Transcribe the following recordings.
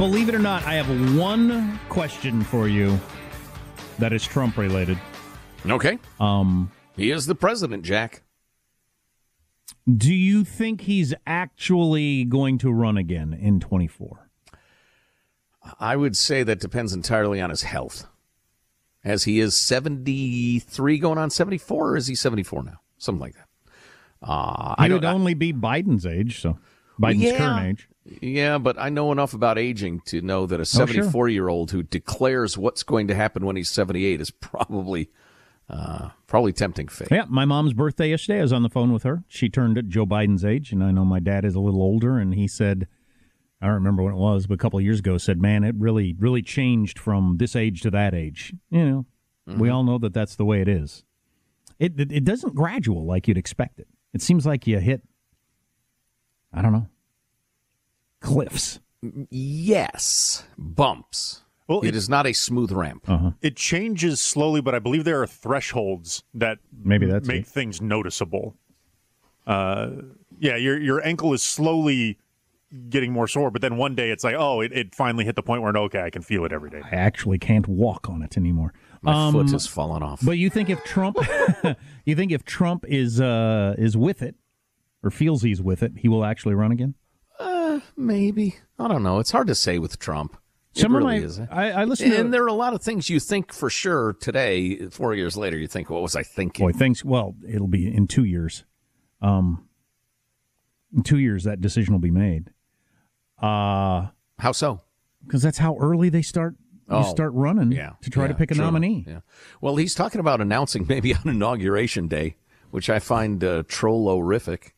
believe it or not, I have one question for you that is Trump related. Okay. Um, he is the president, Jack. Do you think he's actually going to run again in 24? I would say that depends entirely on his health. As he is 73 going on 74, or is he 74 now? Something like that. Uh, he I would only be Biden's age, so Biden's yeah, current age. Yeah, but I know enough about aging to know that a 74 oh, sure. year old who declares what's going to happen when he's 78 is probably uh, probably tempting fate. Yeah, my mom's birthday yesterday. I was on the phone with her. She turned at Joe Biden's age, and I know my dad is a little older, and he said, I don't remember when it was, but a couple of years ago, said, "Man, it really, really changed from this age to that age." You know, mm-hmm. we all know that that's the way it is. It, it it doesn't gradual like you'd expect it. It seems like you hit, I don't know, cliffs. Yes, bumps. Well, it, it is not a smooth ramp. Uh-huh. It changes slowly, but I believe there are thresholds that maybe that's make it. things noticeable. Uh, yeah, your your ankle is slowly getting more sore, but then one day it's like, oh, it, it finally hit the point where okay, I can feel it every day. I actually can't walk on it anymore. My um, foot has fallen off. But you think if Trump, you think if Trump is uh, is with it, or feels he's with it, he will actually run again? Maybe. I don't know. It's hard to say with Trump. It Some really is. I, I listen, and to, there are a lot of things you think for sure today. Four years later, you think, "What was I thinking?" Boy, thanks. Well, it'll be in two years. Um, in two years, that decision will be made. Uh how so? Because that's how early they start you oh, start running yeah, to try yeah, to pick a true. nominee. Yeah. Well, he's talking about announcing maybe on inauguration day, which I find uh, trollorific.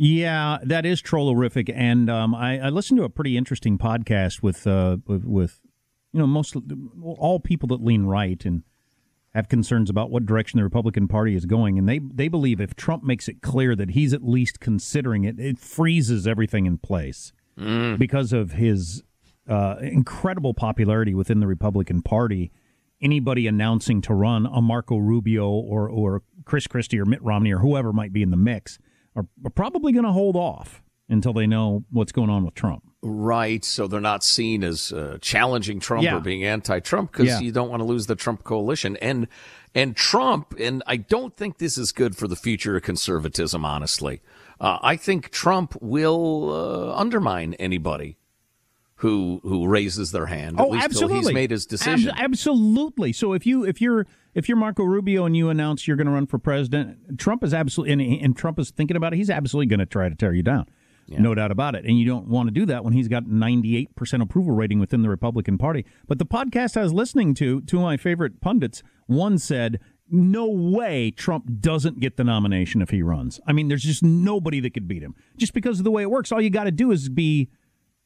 Yeah, that is trollorific, and um, I, I, listened to a pretty interesting podcast with, uh, with, with you know most all people that lean right and have concerns about what direction the Republican Party is going, and they they believe if Trump makes it clear that he's at least considering it, it freezes everything in place mm. because of his uh, incredible popularity within the Republican Party. Anybody announcing to run a Marco Rubio or or Chris Christie or Mitt Romney or whoever might be in the mix are, are probably going to hold off until they know what's going on with Trump. Right, so they're not seen as uh, challenging Trump yeah. or being anti-Trump because yeah. you don't want to lose the Trump coalition. And and Trump, and I don't think this is good for the future of conservatism. Honestly, uh, I think Trump will uh, undermine anybody who who raises their hand. oh, absolutely. he's made his decision. Ab- absolutely. So if you if you're if you're Marco Rubio and you announce you're going to run for president, Trump is absolutely and, and Trump is thinking about it. He's absolutely going to try to tear you down. Yeah. No doubt about it. And you don't want to do that when he's got 98% approval rating within the Republican Party. But the podcast I was listening to, two of my favorite pundits, one said, no way Trump doesn't get the nomination if he runs. I mean, there's just nobody that could beat him. Just because of the way it works, all you got to do is be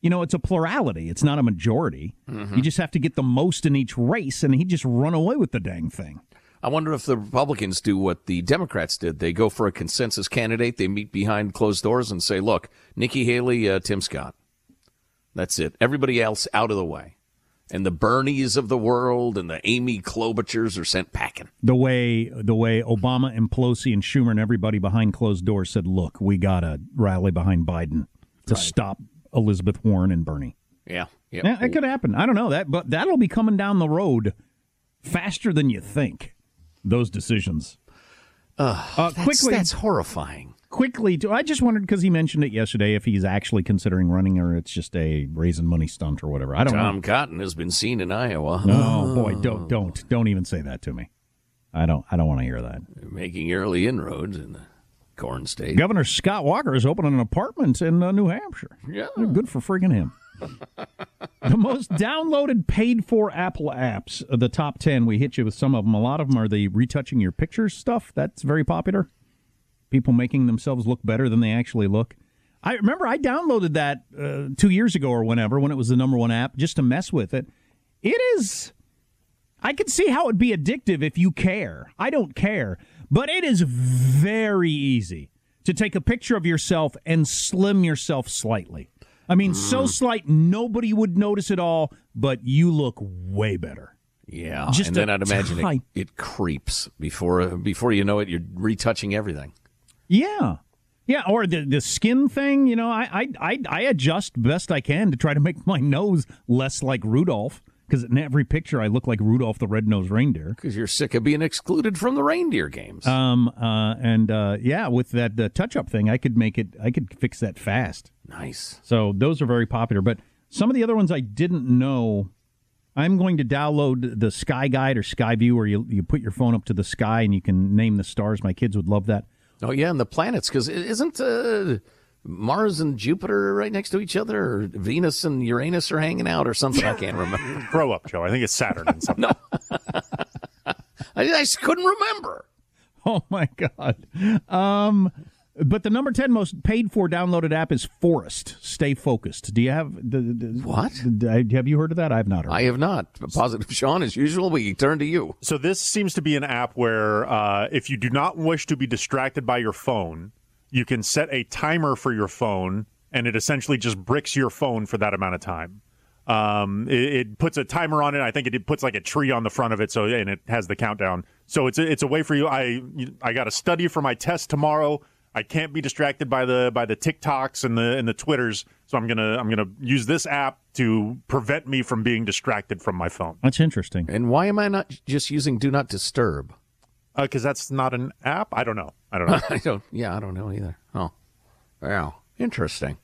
you know, it's a plurality. It's not a majority. Mm-hmm. You just have to get the most in each race, and he just run away with the dang thing. I wonder if the Republicans do what the Democrats did. They go for a consensus candidate. They meet behind closed doors and say, "Look, Nikki Haley, uh, Tim Scott. That's it. Everybody else out of the way." And the Bernies of the world and the Amy Klobuchars are sent packing. The way the way Obama and Pelosi and Schumer and everybody behind closed doors said, "Look, we gotta rally behind Biden to right. stop Elizabeth Warren and Bernie. Yeah, yep. yeah, it could happen. I don't know that, but that'll be coming down the road faster than you think. Those decisions. Uh, uh, that's, quickly, that's horrifying. Quickly, too, I just wondered because he mentioned it yesterday if he's actually considering running or it's just a raising money stunt or whatever. I don't Tom know. Tom Cotton has been seen in Iowa. Oh boy, don't don't don't even say that to me. I don't I don't want to hear that. making early inroads in the Corn State. Governor Scott Walker is opening an apartment in uh, New Hampshire. Yeah. Good for friggin' him. the most downloaded paid for Apple apps, uh, the top 10, we hit you with some of them. A lot of them are the retouching your pictures stuff. That's very popular. People making themselves look better than they actually look. I remember I downloaded that uh, two years ago or whenever when it was the number one app just to mess with it. It is. I can see how it'd be addictive if you care. I don't care. But it is very easy to take a picture of yourself and slim yourself slightly. I mean, mm. so slight nobody would notice at all, but you look way better. Yeah, Just and then I'd imagine it, it, creeps before before you know it. You're retouching everything. Yeah, Yeah, or the the skin thing. You know, I I I, I adjust best I can to try to make my nose less like Rudolph. Because in every picture, I look like Rudolph the Red-Nosed Reindeer. Because you're sick of being excluded from the reindeer games. Um. Uh. And uh. Yeah. With that the touch-up thing, I could make it. I could fix that fast. Nice. So those are very popular. But some of the other ones I didn't know. I'm going to download the Sky Guide or Sky View, where you you put your phone up to the sky and you can name the stars. My kids would love that. Oh yeah, and the planets because isn't uh, Mars and Jupiter are right next to each other, or Venus and Uranus are hanging out, or something? I can't remember. Grow up, Joe. I think it's Saturn and something. no, I, I couldn't remember. Oh my god. Um, but the number 10 most paid for downloaded app is Forest. Stay focused. Do you have the, the What? The, have you heard of that? I have not heard. I have not. Positive Sean as usual, we turn to you. So this seems to be an app where uh, if you do not wish to be distracted by your phone, you can set a timer for your phone and it essentially just bricks your phone for that amount of time. Um, it, it, puts a timer on it. I think it, it, puts like a tree on the front of it, so and it has the countdown. So it's a, it's a way for you. I I got to study for my test tomorrow. I can't be distracted by the by the TikToks and the and the Twitters. So I'm gonna I'm gonna use this app to prevent me from being distracted from my phone. That's interesting. And why am I not just using Do Not Disturb? Because uh, that's not an app. I don't know. I don't know. I don't. Yeah, I don't know either. Oh, wow, interesting.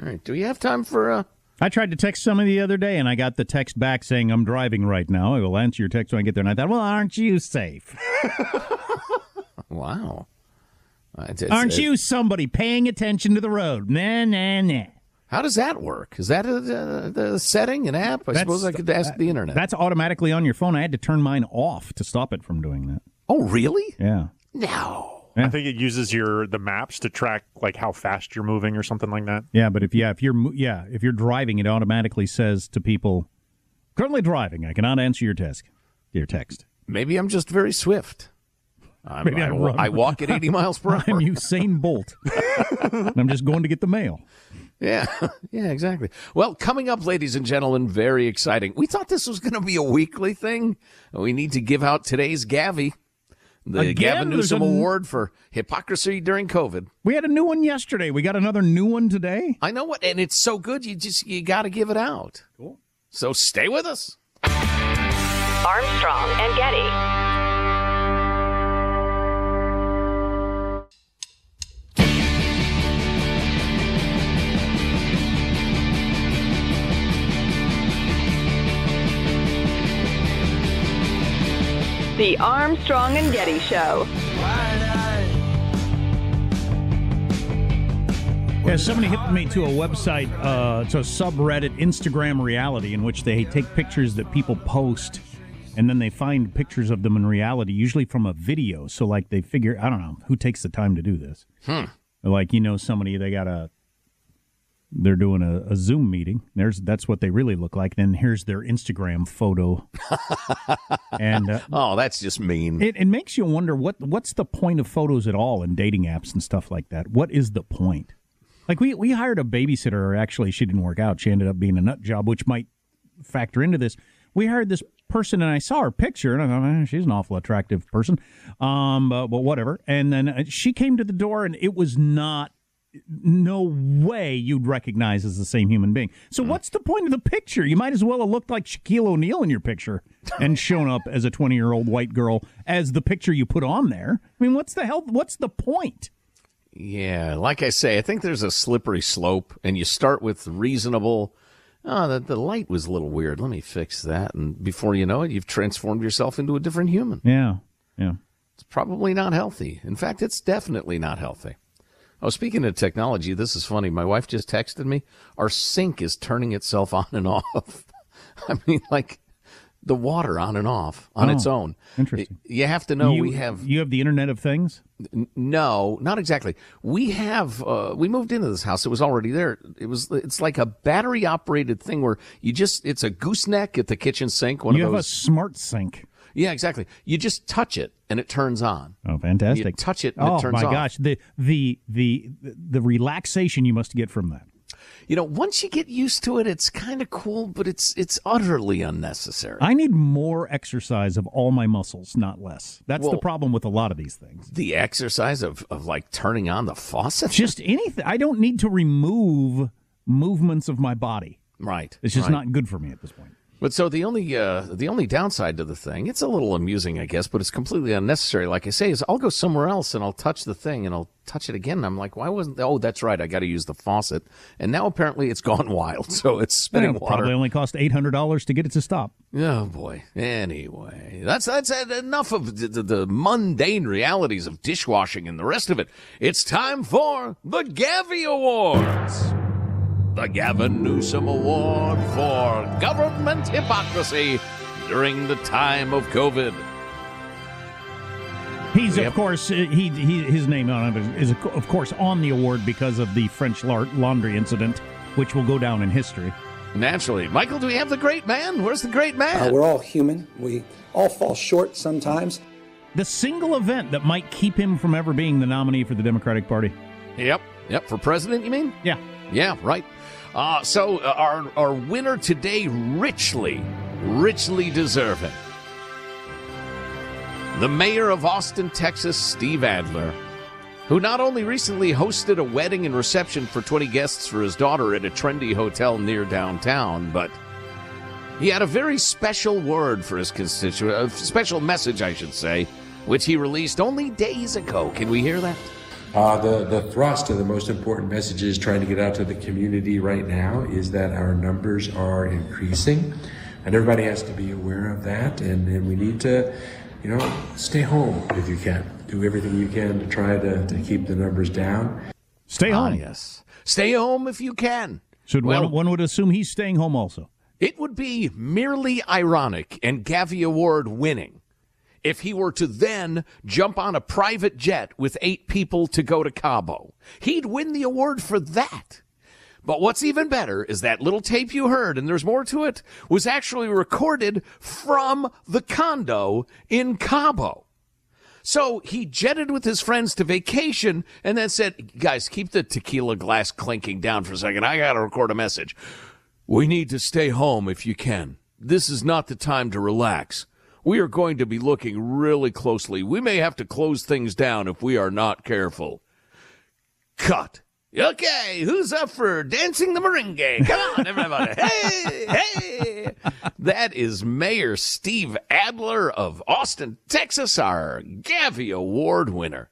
All right. Do we have time for? Uh... I tried to text somebody the other day, and I got the text back saying I'm driving right now. I will answer your text when I get there. And I thought, well, aren't you safe? wow. Uh, it's, it's, Aren't you somebody paying attention to the road? Nah, nah, nah. How does that work? Is that uh, a, the setting, an app? I that's, suppose I could ask uh, the internet. That's automatically on your phone. I had to turn mine off to stop it from doing that. Oh, really? Yeah. No. Yeah. I think it uses your the maps to track like how fast you're moving or something like that. Yeah, but if yeah, if you're yeah, if you're driving, it automatically says to people, "Currently driving. I cannot answer your text." Your text. Maybe I'm just very swift. I'm, Maybe I, I, I walk at 80 miles per hour. I'm Usain Bolt. I'm just going to get the mail. Yeah, yeah, exactly. Well, coming up, ladies and gentlemen, very exciting. We thought this was going to be a weekly thing. We need to give out today's Gavi, the Again, Gavin Newsom a... Award for hypocrisy during COVID. We had a new one yesterday. We got another new one today. I know what, and it's so good. You just you got to give it out. Cool. So stay with us. Armstrong and Getty. The Armstrong and Getty Show. Yeah, somebody hit me to a website, uh, it's a subreddit, Instagram Reality, in which they take pictures that people post and then they find pictures of them in reality, usually from a video. So, like, they figure, I don't know, who takes the time to do this? Hmm. Like, you know, somebody, they got a they're doing a, a, Zoom meeting. There's that's what they really look like. Then here's their Instagram photo. and uh, oh, that's just mean. It, it makes you wonder what what's the point of photos at all in dating apps and stuff like that. What is the point? Like we we hired a babysitter. Or actually, she didn't work out. She ended up being a nut job, which might factor into this. We hired this person, and I saw her picture, and I thought eh, she's an awful attractive person. Um, but, but whatever. And then uh, she came to the door, and it was not no way you'd recognize as the same human being. So mm. what's the point of the picture? You might as well have looked like Shaquille O'Neal in your picture and shown up as a 20-year-old white girl as the picture you put on there. I mean, what's the hell what's the point? Yeah, like I say, I think there's a slippery slope and you start with reasonable Oh, the, the light was a little weird. Let me fix that. And before you know it, you've transformed yourself into a different human. Yeah. Yeah. It's probably not healthy. In fact, it's definitely not healthy. Oh, speaking of technology, this is funny. My wife just texted me. Our sink is turning itself on and off. I mean, like the water on and off on oh, its own. Interesting. You have to know you, we have. You have the Internet of Things. N- no, not exactly. We have. Uh, we moved into this house. It was already there. It was. It's like a battery operated thing where you just. It's a gooseneck at the kitchen sink. One you of those. You have a smart sink. Yeah, exactly. You just touch it and it turns on. Oh, fantastic! You touch it and oh, it turns on. Oh my gosh, the the the the relaxation you must get from that. You know, once you get used to it, it's kind of cool, but it's it's utterly unnecessary. I need more exercise of all my muscles, not less. That's well, the problem with a lot of these things. The exercise of, of like turning on the faucet? Just anything. I don't need to remove movements of my body. Right. It's just right. not good for me at this point. But so the only uh, the only downside to the thing, it's a little amusing, I guess, but it's completely unnecessary. Like I say, is I'll go somewhere else and I'll touch the thing and I'll touch it again. And I'm like, why wasn't? Oh, that's right, I got to use the faucet. And now apparently it's gone wild, so it's spitting water. Probably only cost eight hundred dollars to get it to stop. Oh boy. Anyway, that's that's enough of the, the, the mundane realities of dishwashing and the rest of it. It's time for the Gavi Awards the Gavin Newsom Award for Government Hypocrisy during the time of COVID. He's yep. of course uh, he, he his name on it is of course on the award because of the French laundry incident, which will go down in history. Naturally, Michael, do we have the great man? Where's the great man? Uh, we're all human. We all fall short sometimes. The single event that might keep him from ever being the nominee for the Democratic Party. Yep, yep. For president, you mean? Yeah, yeah, right. Uh, so uh, our our winner today, richly, richly deserving. The mayor of Austin, Texas, Steve Adler, who not only recently hosted a wedding and reception for 20 guests for his daughter at a trendy hotel near downtown, but he had a very special word for his constituent, a special message, I should say, which he released only days ago. Can we hear that? Uh, the, the thrust of the most important messages trying to get out to the community right now is that our numbers are increasing, and everybody has to be aware of that. And, and we need to, you know, stay home if you can. Do everything you can to try to, to keep the numbers down. Stay ah, home. Ah, yes. Stay home if you can. Should well, one, one would assume he's staying home also. It would be merely ironic and Gavi Award winning if he were to then jump on a private jet with eight people to go to Cabo. He'd win the award for that. But what's even better is that little tape you heard, and there's more to it, was actually recorded from the condo in Cabo. So he jetted with his friends to vacation and then said, guys, keep the tequila glass clinking down for a second. I got to record a message. We need to stay home if you can. This is not the time to relax we are going to be looking really closely. We may have to close things down if we are not careful. Cut. Okay, who's up for dancing the merengue? Come on, everybody. hey, hey. That is Mayor Steve Adler of Austin, Texas, our Gavi Award winner.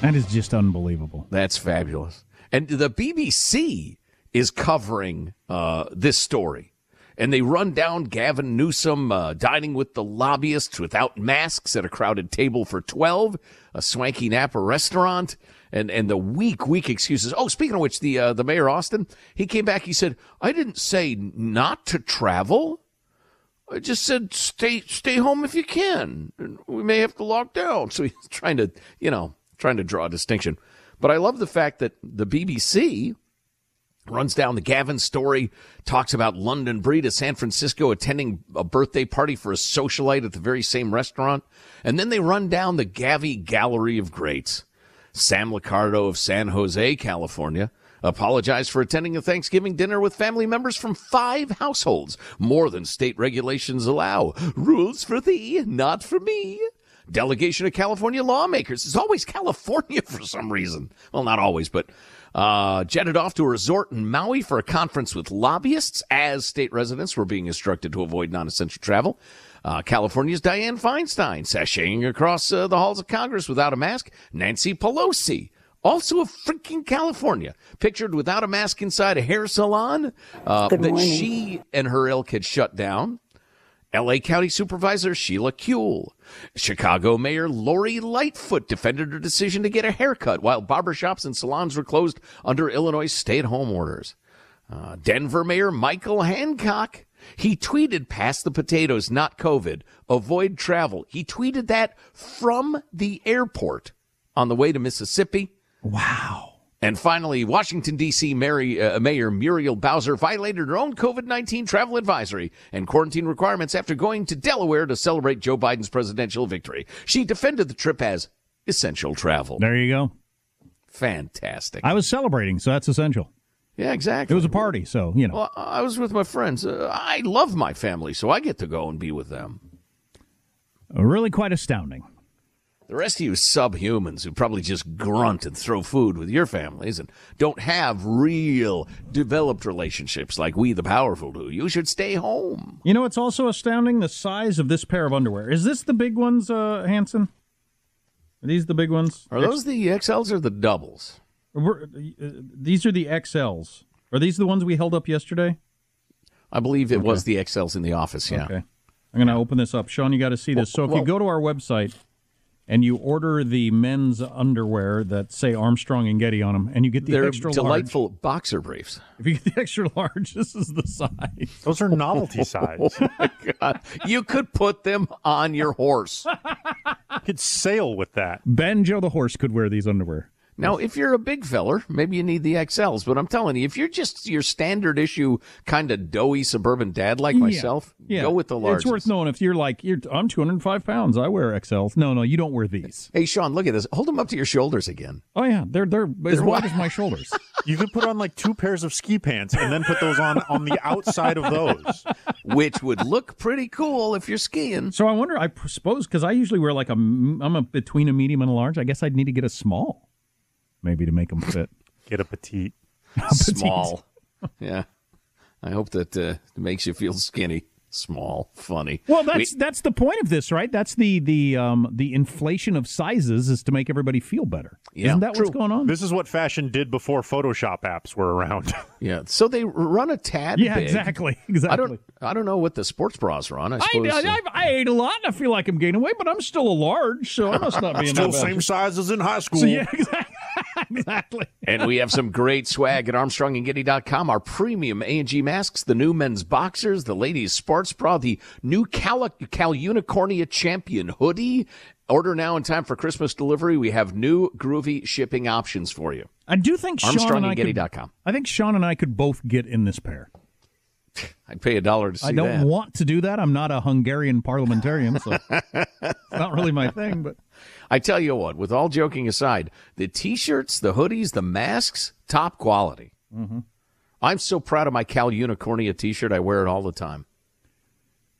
That is just unbelievable. That's fabulous. And the BBC is covering uh, this story and they run down Gavin Newsom uh, dining with the lobbyists without masks at a crowded table for 12, a swanky Napa restaurant, and, and the weak, weak excuses. Oh, speaking of which, the, uh, the mayor Austin, he came back, he said, I didn't say not to travel. I just said stay stay home if you can. We may have to lock down. So he's trying to, you know, trying to draw a distinction. But I love the fact that the BBC runs down the Gavin story, talks about London Breed of San Francisco attending a birthday party for a socialite at the very same restaurant. And then they run down the Gavi Gallery of Greats. Sam Liccardo of San Jose, California, apologized for attending a Thanksgiving dinner with family members from five households, more than state regulations allow. Rules for thee, not for me. Delegation of California lawmakers. It's always California for some reason. Well, not always, but uh, jetted off to a resort in Maui for a conference with lobbyists as state residents were being instructed to avoid non-essential travel. Uh, California's Dianne Feinstein sashaying across uh, the halls of Congress without a mask. Nancy Pelosi, also of freaking California, pictured without a mask inside a hair salon uh, that she and her ilk had shut down. LA County Supervisor Sheila Kuehl. Chicago Mayor Lori Lightfoot defended her decision to get a haircut while barbershops and salons were closed under Illinois stay at home orders. Uh, Denver Mayor Michael Hancock. He tweeted, pass the potatoes, not COVID. Avoid travel. He tweeted that from the airport on the way to Mississippi. Wow. And finally, Washington, D.C. Mary, uh, Mayor Muriel Bowser violated her own COVID 19 travel advisory and quarantine requirements after going to Delaware to celebrate Joe Biden's presidential victory. She defended the trip as essential travel. There you go. Fantastic. I was celebrating, so that's essential. Yeah, exactly. It was a party, so you know. Well, I was with my friends. Uh, I love my family, so I get to go and be with them. Really quite astounding. The rest of you subhumans who probably just grunt and throw food with your families and don't have real developed relationships like we the powerful do, you should stay home. You know, it's also astounding the size of this pair of underwear. Is this the big ones, uh, Hanson? Are these the big ones? Are those the XLs or the doubles? Uh, these are the XLs. Are these the ones we held up yesterday? I believe it okay. was the XLs in the office, yeah. Okay. I'm going to open this up. Sean, you got to see this. So if you go to our website, and you order the men's underwear that say Armstrong and Getty on them, and you get the They're extra large. delightful large. boxer briefs. If you get the extra large, this is the size. Those are novelty size. Oh my god! You could put them on your horse. you could sail with that. Ben Joe the horse could wear these underwear. Now, if you're a big feller, maybe you need the XLs, but I'm telling you, if you're just your standard issue kind of doughy suburban dad like myself, yeah. go with the large. It's worth knowing if you're like, you're, I'm 205 pounds, I wear XLs. No, no, you don't wear these. Hey, Sean, look at this. Hold them up to your shoulders again. Oh yeah, they're they're as wide as my shoulders. You could put on like two pairs of ski pants and then put those on on the outside of those, which would look pretty cool if you're skiing. So I wonder. I suppose because I usually wear like a I'm a between a medium and a large. I guess I'd need to get a small maybe to make them fit. Get a petite. Small. yeah. I hope that uh, makes you feel skinny. Small, funny. Well, that's we, that's the point of this, right? That's the the um, the inflation of sizes is to make everybody feel better. Yeah, Isn't that true. what's going on? This is what fashion did before Photoshop apps were around. yeah, so they run a tad. Yeah, big. exactly, exactly. I don't I don't know what the sports bras run. I suppose. I, I, I, ate a lot, and I feel like I'm gaining weight, but I'm still a large, so I must not be still same size as in high school. So, yeah, exactly. Exactly. and we have some great swag at ArmstrongandGetty.com. Our premium A&G masks, the new men's boxers, the ladies' sports bra, the new Cal, Cal Unicornia Champion hoodie. Order now in time for Christmas delivery. We have new groovy shipping options for you. I do think Sean and I could, I think Sean and I could both get in this pair. I'd pay a dollar to see I don't that. want to do that. I'm not a Hungarian parliamentarian, so it's not really my thing. But I tell you what, with all joking aside, the T-shirts, the hoodies, the masks, top quality. Mm-hmm. I'm so proud of my Cal Unicornia T-shirt. I wear it all the time.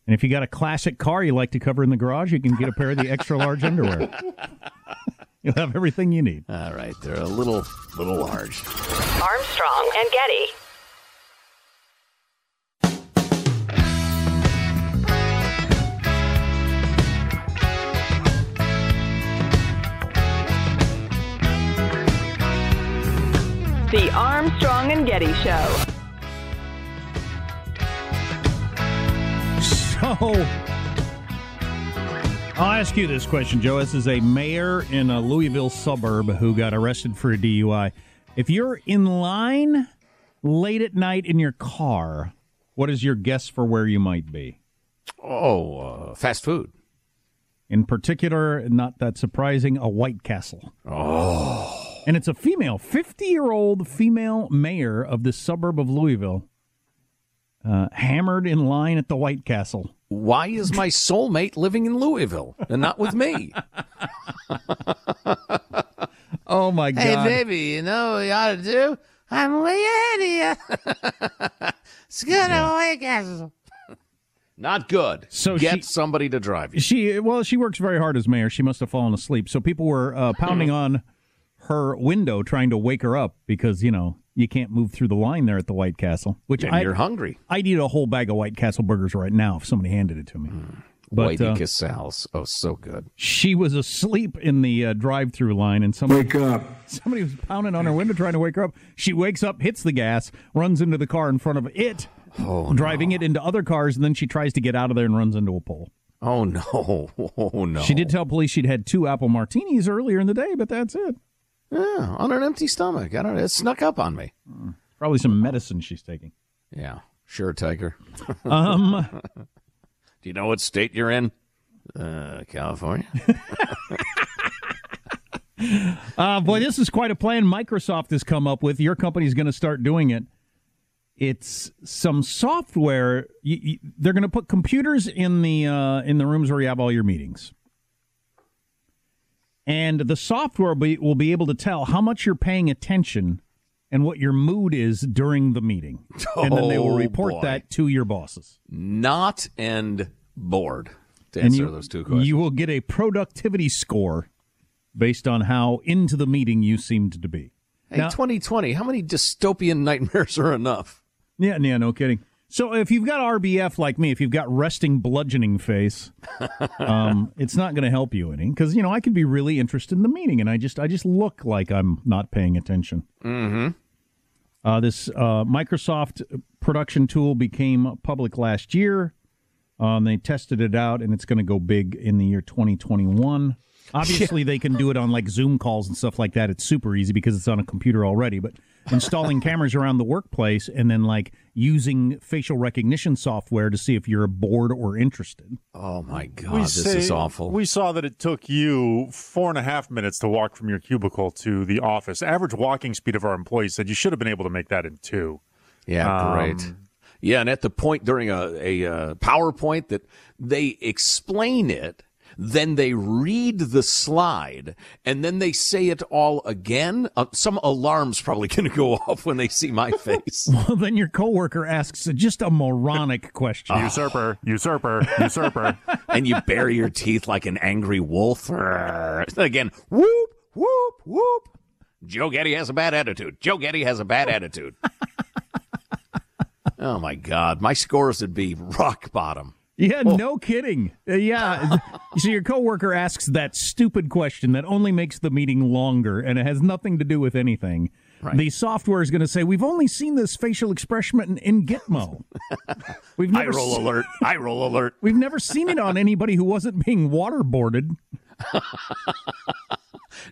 And if you got a classic car you like to cover in the garage, you can get a pair of the extra large underwear. You'll have everything you need. All right, they're a little, little large. Armstrong and Getty. Armstrong and Getty Show. So, I'll ask you this question, Joe. This is a mayor in a Louisville suburb who got arrested for a DUI. If you're in line late at night in your car, what is your guess for where you might be? Oh, uh, fast food. In particular, not that surprising, a White Castle. Oh. And it's a female, 50 year old female mayor of the suburb of Louisville, uh, hammered in line at the White Castle. Why is my soulmate living in Louisville and not with me? oh, my God. Hey, baby, you know what you ought to do? I'm way ahead of you. Let's go to White Castle. Not good. So get she, somebody to drive you. She well, she works very hard as mayor. She must have fallen asleep. So people were uh, pounding on her window trying to wake her up because you know you can't move through the line there at the White Castle. Which and you're hungry. I'd eat a whole bag of White Castle burgers right now if somebody handed it to me. Mm. But, Whitey uh, Casals, oh, so good. She was asleep in the uh, drive-through line, and somebody wake up. Somebody was pounding on her window trying to wake her up. She wakes up, hits the gas, runs into the car in front of it, oh, driving no. it into other cars, and then she tries to get out of there and runs into a pole. Oh no! Oh no! She did tell police she'd had two apple martinis earlier in the day, but that's it. Yeah, on an empty stomach. I don't know. It snuck up on me. Probably some medicine she's taking. Yeah, sure, Tiger. um, do you know what state you're in? Uh, California. uh, boy, this is quite a plan Microsoft has come up with. Your company's going to start doing it. It's some software. You, you, they're going to put computers in the uh, in the rooms where you have all your meetings and the software will be, will be able to tell how much you're paying attention and what your mood is during the meeting. Oh, and then they will oh, report boy. that to your bosses. Not and bored to answer you, those two questions. You will get a productivity score based on how into the meeting you seemed to be. Hey, now, 2020, how many dystopian nightmares are enough? Yeah, yeah, no kidding. So if you've got RBF like me, if you've got resting bludgeoning face, um, it's not going to help you any because you know I could be really interested in the meeting and I just I just look like I'm not paying attention. Mm-hmm. Uh, this uh, Microsoft production tool became public last year. Um, they tested it out and it's going to go big in the year 2021. Obviously, they can do it on like Zoom calls and stuff like that. It's super easy because it's on a computer already. But installing cameras around the workplace and then like using facial recognition software to see if you're bored or interested. Oh my god, we this say, is awful. We saw that it took you four and a half minutes to walk from your cubicle to the office. Average walking speed of our employees said you should have been able to make that in two. Yeah, um, great. Yeah, and at the point during a, a, a uh, PowerPoint that they explain it then they read the slide, and then they say it all again. Uh, some alarm's probably going to go off when they see my face. well, then your coworker asks just a moronic question. Usurper, usurper, usurper. and you bury your teeth like an angry wolf. Again, whoop, whoop, whoop. Joe Getty has a bad attitude. Joe Getty has a bad attitude. oh my God, my scores would be rock bottom. Yeah, oh. no kidding. Uh, yeah. so your coworker asks that stupid question that only makes the meeting longer and it has nothing to do with anything. Right. The software is going to say, "We've only seen this facial expression in, in Gitmo. We've never I roll se- alert. I roll alert. We've never seen it on anybody who wasn't being waterboarded."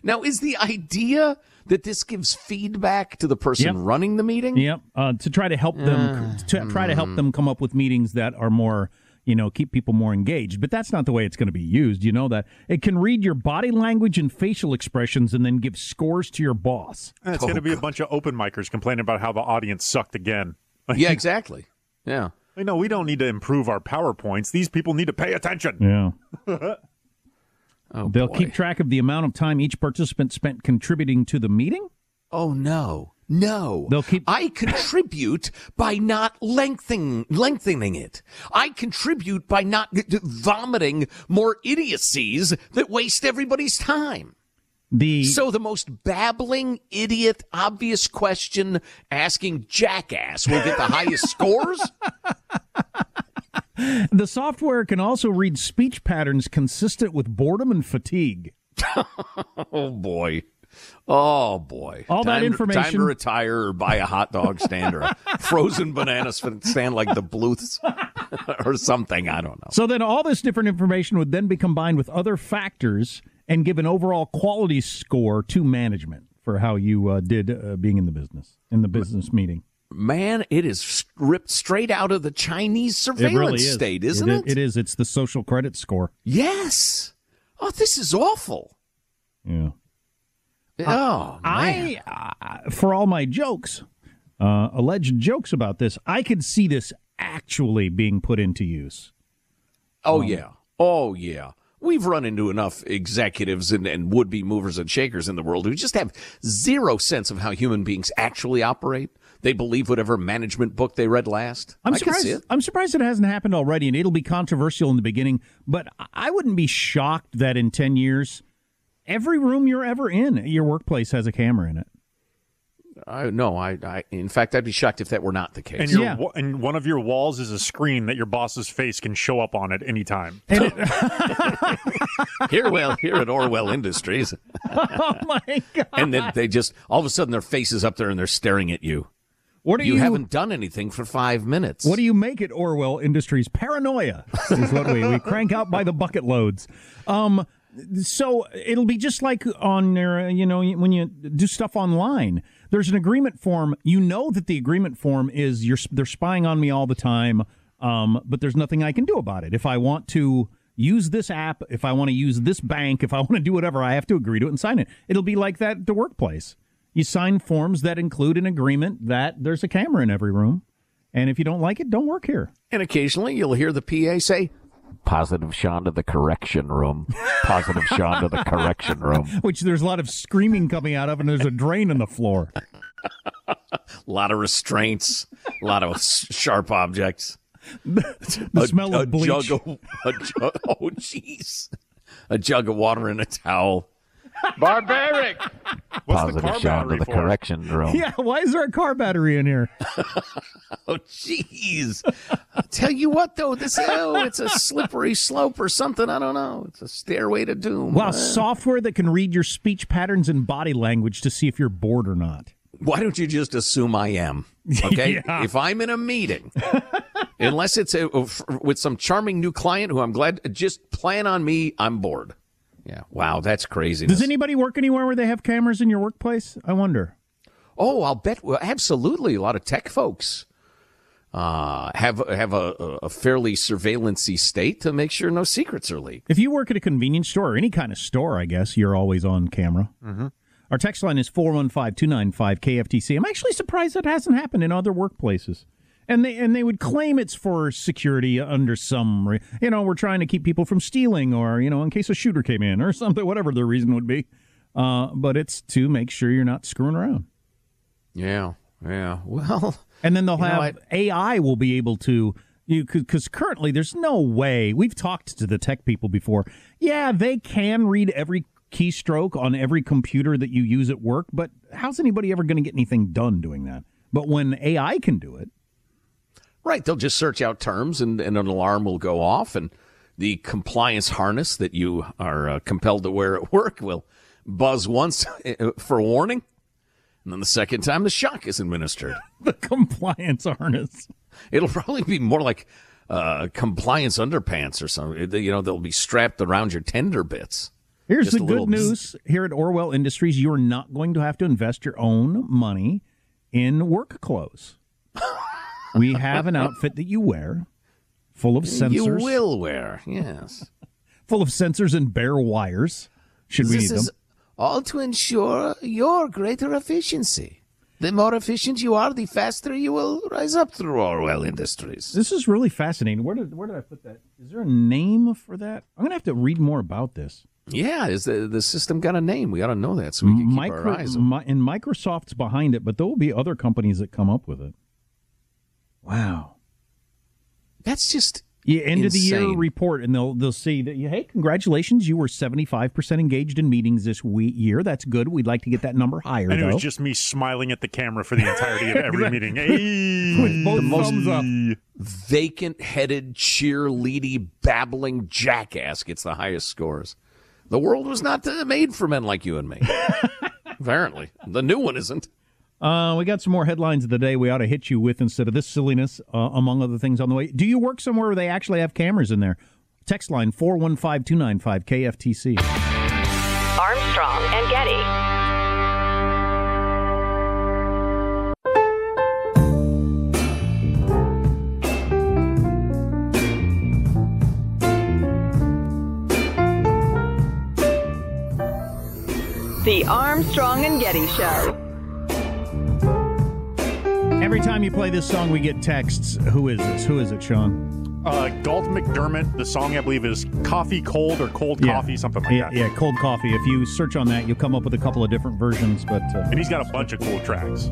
now, is the idea that this gives feedback to the person yep. running the meeting? Yep. Uh, to try to help them uh, to try to help mm. them come up with meetings that are more you know, keep people more engaged. But that's not the way it's going to be used. You know that it can read your body language and facial expressions and then give scores to your boss. it's oh, going to be a oh, bunch of open micers complaining about how the audience sucked again. yeah, exactly. Yeah. You know, we don't need to improve our PowerPoints. These people need to pay attention. Yeah. oh, They'll boy. keep track of the amount of time each participant spent contributing to the meeting. Oh, no. No, they'll keep. I contribute by not lengthening lengthening it. I contribute by not vomiting more idiocies that waste everybody's time. The so the most babbling, idiot, obvious question asking jackass will get the highest scores. The software can also read speech patterns consistent with boredom and fatigue. oh boy. Oh boy! All time, that information. Time to retire or buy a hot dog stand or a frozen banana stand like the Bluths or something. I don't know. So then, all this different information would then be combined with other factors and give an overall quality score to management for how you uh, did uh, being in the business in the business meeting. Man, it is ripped straight out of the Chinese surveillance really is. state, isn't it, it? It is. It's the social credit score. Yes. Oh, this is awful. Yeah. Oh, I, uh, for all my jokes, uh, alleged jokes about this, I could see this actually being put into use. Oh, um, yeah. Oh, yeah. We've run into enough executives and, and would be movers and shakers in the world who just have zero sense of how human beings actually operate. They believe whatever management book they read last. I'm I surprised. I'm surprised it hasn't happened already, and it'll be controversial in the beginning. But I wouldn't be shocked that in ten years Every room you're ever in, your workplace has a camera in it. I, no, I, I. In fact, I'd be shocked if that were not the case. And, yeah. and one of your walls is a screen that your boss's face can show up on at any time. Here, well, here at Orwell Industries. oh my god! And then they just all of a sudden their face is up there and they're staring at you. What you, you haven't done anything for five minutes. What do you make at Orwell Industries? Paranoia is what we, we crank out by the bucket loads. Um, so it'll be just like on there, you know, when you do stuff online. There's an agreement form. You know that the agreement form is you're they're spying on me all the time, um, but there's nothing I can do about it. If I want to use this app, if I want to use this bank, if I want to do whatever, I have to agree to it and sign it. It'll be like that at the workplace. You sign forms that include an agreement that there's a camera in every room, and if you don't like it, don't work here. And occasionally you'll hear the PA say, Positive Sean to the correction room. Positive Sean to the correction room. Which there's a lot of screaming coming out of, and there's a drain in the floor. a lot of restraints, a lot of sharp objects. the a, smell of bleach. Jug of, a jug, oh, jeez. A jug of water and a towel. Barbaric. What's Positive the car shot to the for? correction room. Yeah, why is there a car battery in here? oh, jeez. Tell you what, though, this oh, it's a slippery slope or something. I don't know. It's a stairway to doom. Wow, uh, software that can read your speech patterns and body language to see if you're bored or not. Why don't you just assume I am? Okay, yeah. if I'm in a meeting, unless it's a, with some charming new client who I'm glad, just plan on me. I'm bored. Yeah. Wow, that's crazy. Does anybody work anywhere where they have cameras in your workplace? I wonder. Oh, I'll bet. Well, absolutely. A lot of tech folks uh, have have a, a fairly surveillancey state to make sure no secrets are leaked. If you work at a convenience store or any kind of store, I guess you're always on camera. Mm-hmm. Our text line is 415 295 KFTC. I'm actually surprised that hasn't happened in other workplaces and they and they would claim it's for security under some you know we're trying to keep people from stealing or you know in case a shooter came in or something whatever the reason would be. Uh, but it's to make sure you're not screwing around. Yeah yeah. Well and then they'll have know, ai will be able to you because currently there's no way we've talked to the tech people before. Yeah they can read every keystroke on every computer that you use at work but how's anybody ever going to get anything done doing that? But when ai can do it Right. They'll just search out terms and, and an alarm will go off and the compliance harness that you are uh, compelled to wear at work will buzz once uh, for warning. And then the second time, the shock is administered. the compliance harness. It'll probably be more like uh, compliance underpants or something. You know, they'll be strapped around your tender bits. Here's Just the good news here at Orwell Industries you're not going to have to invest your own money in work clothes. We have an outfit that you wear, full of sensors. You will wear, yes. full of sensors and bare wires. Should we this need them? all to ensure your greater efficiency. The more efficient you are, the faster you will rise up through our Orwell Industries. This is really fascinating. Where did where did I put that? Is there a name for that? I'm gonna have to read more about this. Yeah, is the the system got a name? We ought to know that so we can keep our eyes. And Microsoft's behind it, but there will be other companies that come up with it. Wow. That's just yeah, end insane. of the year report, and they'll they'll see that hey, congratulations, you were seventy five percent engaged in meetings this week, year. That's good. We'd like to get that number higher. And though. it was just me smiling at the camera for the entirety of every meeting. Hey, With both thumbs up. Vacant headed, cheerleady, babbling jackass gets the highest scores. The world was not made for men like you and me. Apparently, the new one isn't. Uh, we got some more headlines of the day we ought to hit you with instead of this silliness, uh, among other things on the way. Do you work somewhere where they actually have cameras in there? Text line 415 295 KFTC. Armstrong and Getty. The Armstrong and Getty Show. Every time you play this song, we get texts. Who is this? Who is it, Sean? Uh, Galt MacDermot. The song I believe is "Coffee Cold" or "Cold yeah. Coffee," something like yeah, that. Yeah, "Cold Coffee." If you search on that, you'll come up with a couple of different versions. But uh, and he's got a bunch of cool tracks.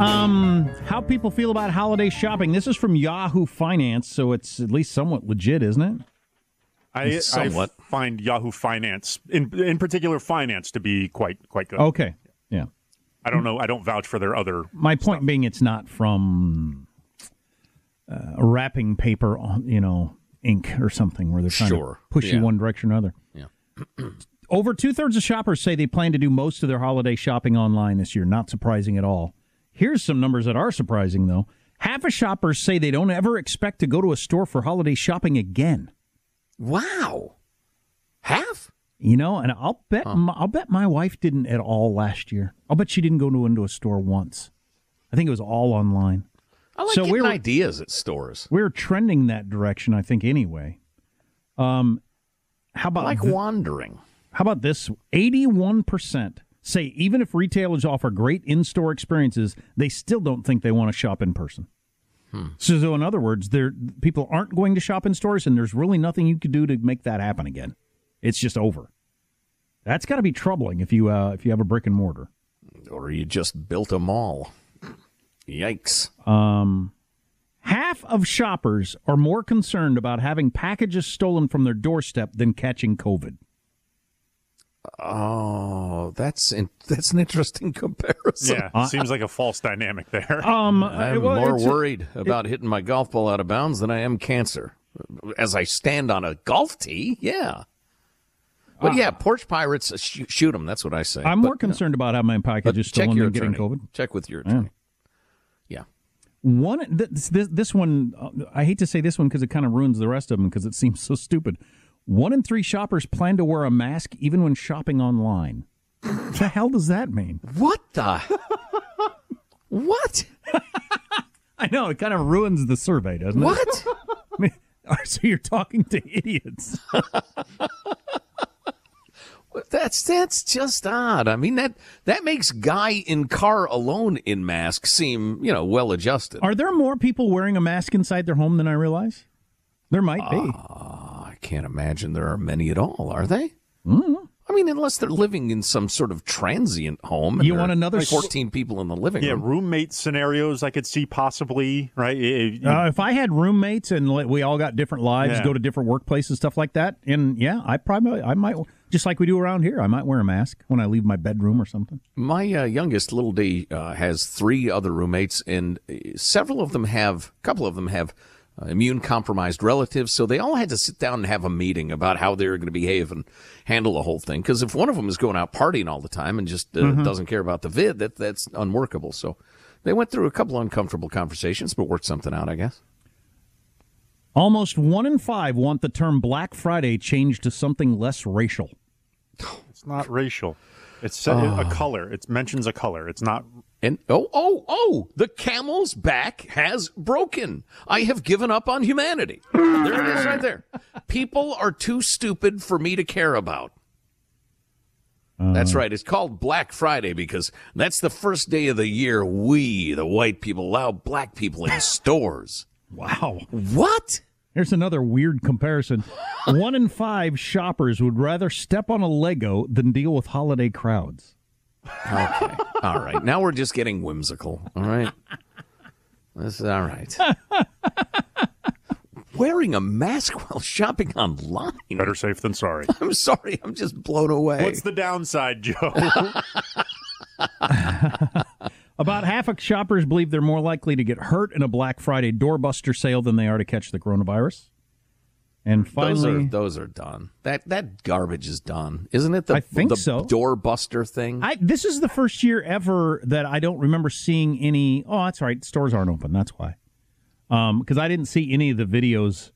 Um, how people feel about holiday shopping? This is from Yahoo Finance, so it's at least somewhat legit, isn't it? I, I find Yahoo Finance, in in particular, finance to be quite quite good. Okay, yeah. I don't know. I don't vouch for their other. My point stuff. being, it's not from uh, wrapping paper, on, you know, ink or something where they're trying sure. to push yeah. you one direction or another. Yeah. Over two thirds of shoppers say they plan to do most of their holiday shopping online this year. Not surprising at all. Here's some numbers that are surprising, though. Half of shoppers say they don't ever expect to go to a store for holiday shopping again. Wow. Half? You know, and I'll bet huh. my, I'll bet my wife didn't at all last year. I'll bet she didn't go into, into a store once. I think it was all online. I like so getting we're, ideas at stores. We're trending that direction, I think. Anyway, um, how about I like th- wandering? How about this? Eighty-one percent say even if retailers offer great in-store experiences, they still don't think they want to shop in person. Hmm. So, so, in other words, there people aren't going to shop in stores, and there's really nothing you could do to make that happen again. It's just over. That's got to be troubling if you uh, if you have a brick and mortar, or you just built a mall. Yikes! Um, half of shoppers are more concerned about having packages stolen from their doorstep than catching COVID. Oh, that's in, that's an interesting comparison. Yeah, uh, seems like a false dynamic there. Um, I'm well, more worried a, about it, hitting my golf ball out of bounds than I am cancer. As I stand on a golf tee, yeah. But uh, yeah, porch pirates uh, sh- shoot them. That's what I say. I'm but, more concerned about how my packages stolen than getting COVID. Check with your attorney. Yeah. yeah. One this this, this one uh, I hate to say this one because it kind of ruins the rest of them because it seems so stupid. One in three shoppers plan to wear a mask even when shopping online. What the hell does that mean? What the? what? I know it kind of ruins the survey, doesn't it? What? I mean, so you're talking to idiots. That's that's just odd. I mean that that makes guy in car alone in mask seem you know well adjusted. Are there more people wearing a mask inside their home than I realize? There might be. Uh, can't imagine there are many at all, are they? Mm-hmm. I mean, unless they're living in some sort of transient home. you want another like 14 people in the living yeah, room. Yeah, roommate scenarios I could see possibly, right? Uh, if I had roommates and we all got different lives, yeah. go to different workplaces, stuff like that, and yeah, I probably, I might, just like we do around here, I might wear a mask when I leave my bedroom or something. My uh, youngest, little D, uh, has three other roommates, and uh, several of them have, a couple of them have uh, immune compromised relatives. So they all had to sit down and have a meeting about how they're going to behave and handle the whole thing. Because if one of them is going out partying all the time and just uh, mm-hmm. doesn't care about the vid, that that's unworkable. So they went through a couple uncomfortable conversations, but worked something out, I guess. Almost one in five want the term Black Friday changed to something less racial. It's not racial. It's a, a color. It mentions a color. It's not and oh, oh, oh, the camel's back has broken. I have given up on humanity. There it is right there. People are too stupid for me to care about. Uh, that's right. It's called Black Friday because that's the first day of the year we, the white people, allow black people in stores. Wow. What? Here's another weird comparison. One in five shoppers would rather step on a Lego than deal with holiday crowds. Okay. All right. Now we're just getting whimsical. All right. This is all right. Wearing a mask while shopping online. Better safe than sorry. I'm sorry. I'm just blown away. What's the downside, Joe? About half of shoppers believe they're more likely to get hurt in a Black Friday doorbuster sale than they are to catch the coronavirus. And finally, those are, those are done. That that garbage is done, isn't it? The, I think the so. Doorbuster thing. I, this is the first year ever that I don't remember seeing any. Oh, that's right. Stores aren't open. That's why. Because um, I didn't see any of the videos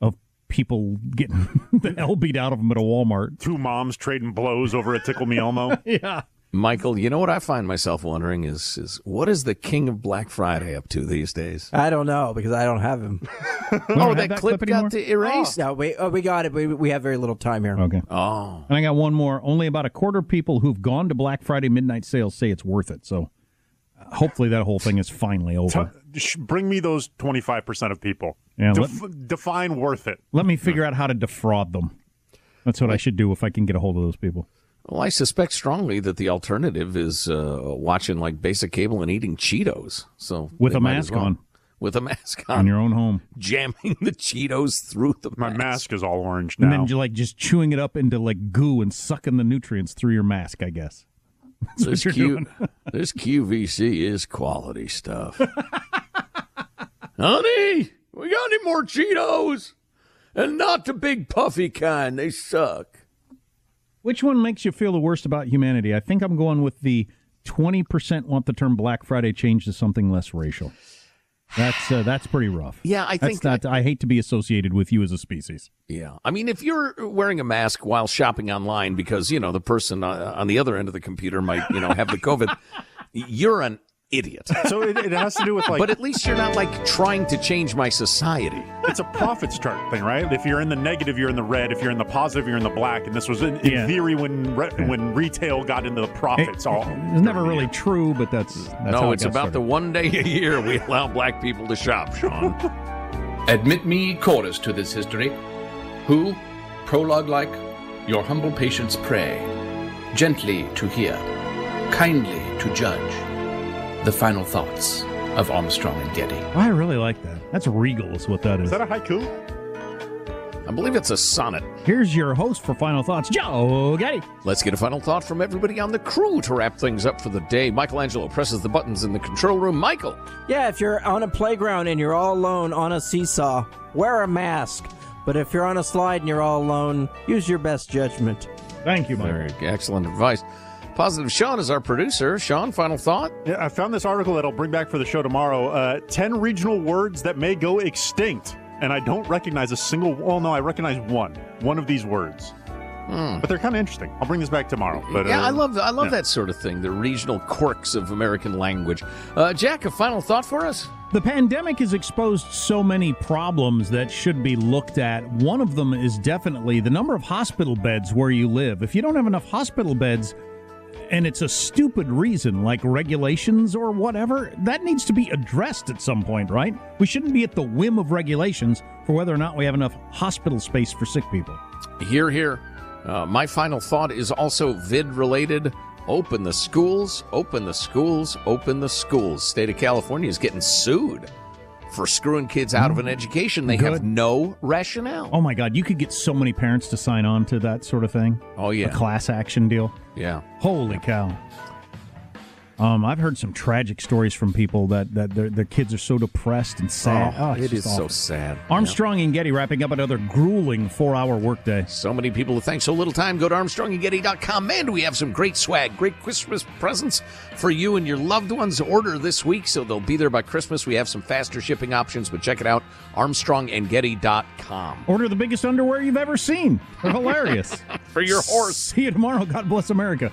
of people getting the hell beat out of them at a Walmart. Two moms trading blows over a Tickle Me Elmo. yeah. Michael, you know what I find myself wondering is is what is the king of Black Friday up to these days? I don't know because I don't have him. oh, that, that, clip, clip got erased. Oh. No, we oh, we got it. We we have very little time here. Okay. Oh, and I got one more. Only about a quarter of people who've gone to Black Friday midnight sales say it's worth it. So uh, hopefully that whole thing is finally over. bring me those twenty five percent of people. Yeah, Def- let, define worth it. Let me figure out how to defraud them. That's what I should do if I can get a hold of those people. Well, I suspect strongly that the alternative is uh, watching like basic cable and eating Cheetos. So with a mask well. on. With a mask on. In your own home. Jamming the Cheetos through the My mask. mask is all orange now. And then you like just chewing it up into like goo and sucking the nutrients through your mask, I guess. That's this, Q- this QVC is quality stuff. Honey, we got any more Cheetos? And not the big puffy kind. They suck. Which one makes you feel the worst about humanity? I think I'm going with the 20% want the term Black Friday changed to something less racial. That's uh, that's pretty rough. Yeah, I think that, I hate to be associated with you as a species. Yeah, I mean, if you're wearing a mask while shopping online because you know the person uh, on the other end of the computer might you know have the COVID, you're an idiot. So it, it has to do with like. but at least you're not like trying to change my society. It's a profits chart thing, right? If you're in the negative, you're in the red. If you're in the positive, you're in the black. And this was in, in yeah. theory when re- yeah. when retail got into the profits. It, all it's never really true, but that's, that's no. it's about started. the one day a year we allow black people to shop, Sean. Admit me chorus to this history. Who, prologue like, your humble patience pray, gently to hear, kindly to judge the final thoughts of Armstrong and Getty. I really like that. That's regal, is what that is. Is that a haiku? I believe it's a sonnet. Here's your host for Final Thoughts, Joe Getty. Let's get a final thought from everybody on the crew to wrap things up for the day. Michelangelo presses the buttons in the control room. Michael. Yeah, if you're on a playground and you're all alone on a seesaw, wear a mask. But if you're on a slide and you're all alone, use your best judgment. Thank you, Mike. Very excellent advice. Positive Sean is our producer. Sean, final thought? Yeah, I found this article that I'll bring back for the show tomorrow. Uh, 10 regional words that may go extinct. And I don't recognize a single, well, no, I recognize one. One of these words. Hmm. But they're kind of interesting. I'll bring this back tomorrow. But yeah, uh, I love I love yeah. that sort of thing. The regional quirks of American language. Uh, Jack, a final thought for us? The pandemic has exposed so many problems that should be looked at. One of them is definitely the number of hospital beds where you live. If you don't have enough hospital beds, and it's a stupid reason like regulations or whatever, that needs to be addressed at some point, right? We shouldn't be at the whim of regulations for whether or not we have enough hospital space for sick people. Here, here. Uh, my final thought is also vid related. Open the schools, open the schools, open the schools. State of California is getting sued for screwing kids out of an mm. education. They Good. have no rationale. Oh my God, you could get so many parents to sign on to that sort of thing. Oh yeah, a class action deal. Yeah. Holy cow. Um, I've heard some tragic stories from people that, that their, their kids are so depressed and sad. Oh, oh it is awful. so sad. Armstrong yeah. and Getty wrapping up another grueling four hour workday. So many people to thank. So little time. Go to ArmstrongandGetty.com. Man, we have some great swag, great Christmas presents for you and your loved ones. Order this week so they'll be there by Christmas. We have some faster shipping options, but check it out ArmstrongandGetty.com. Order the biggest underwear you've ever seen. They're hilarious. for your horse. See you tomorrow. God bless America.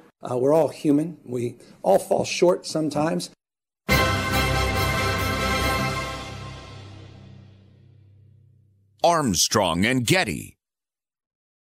Uh, we're all human. We all fall short sometimes. Armstrong and Getty.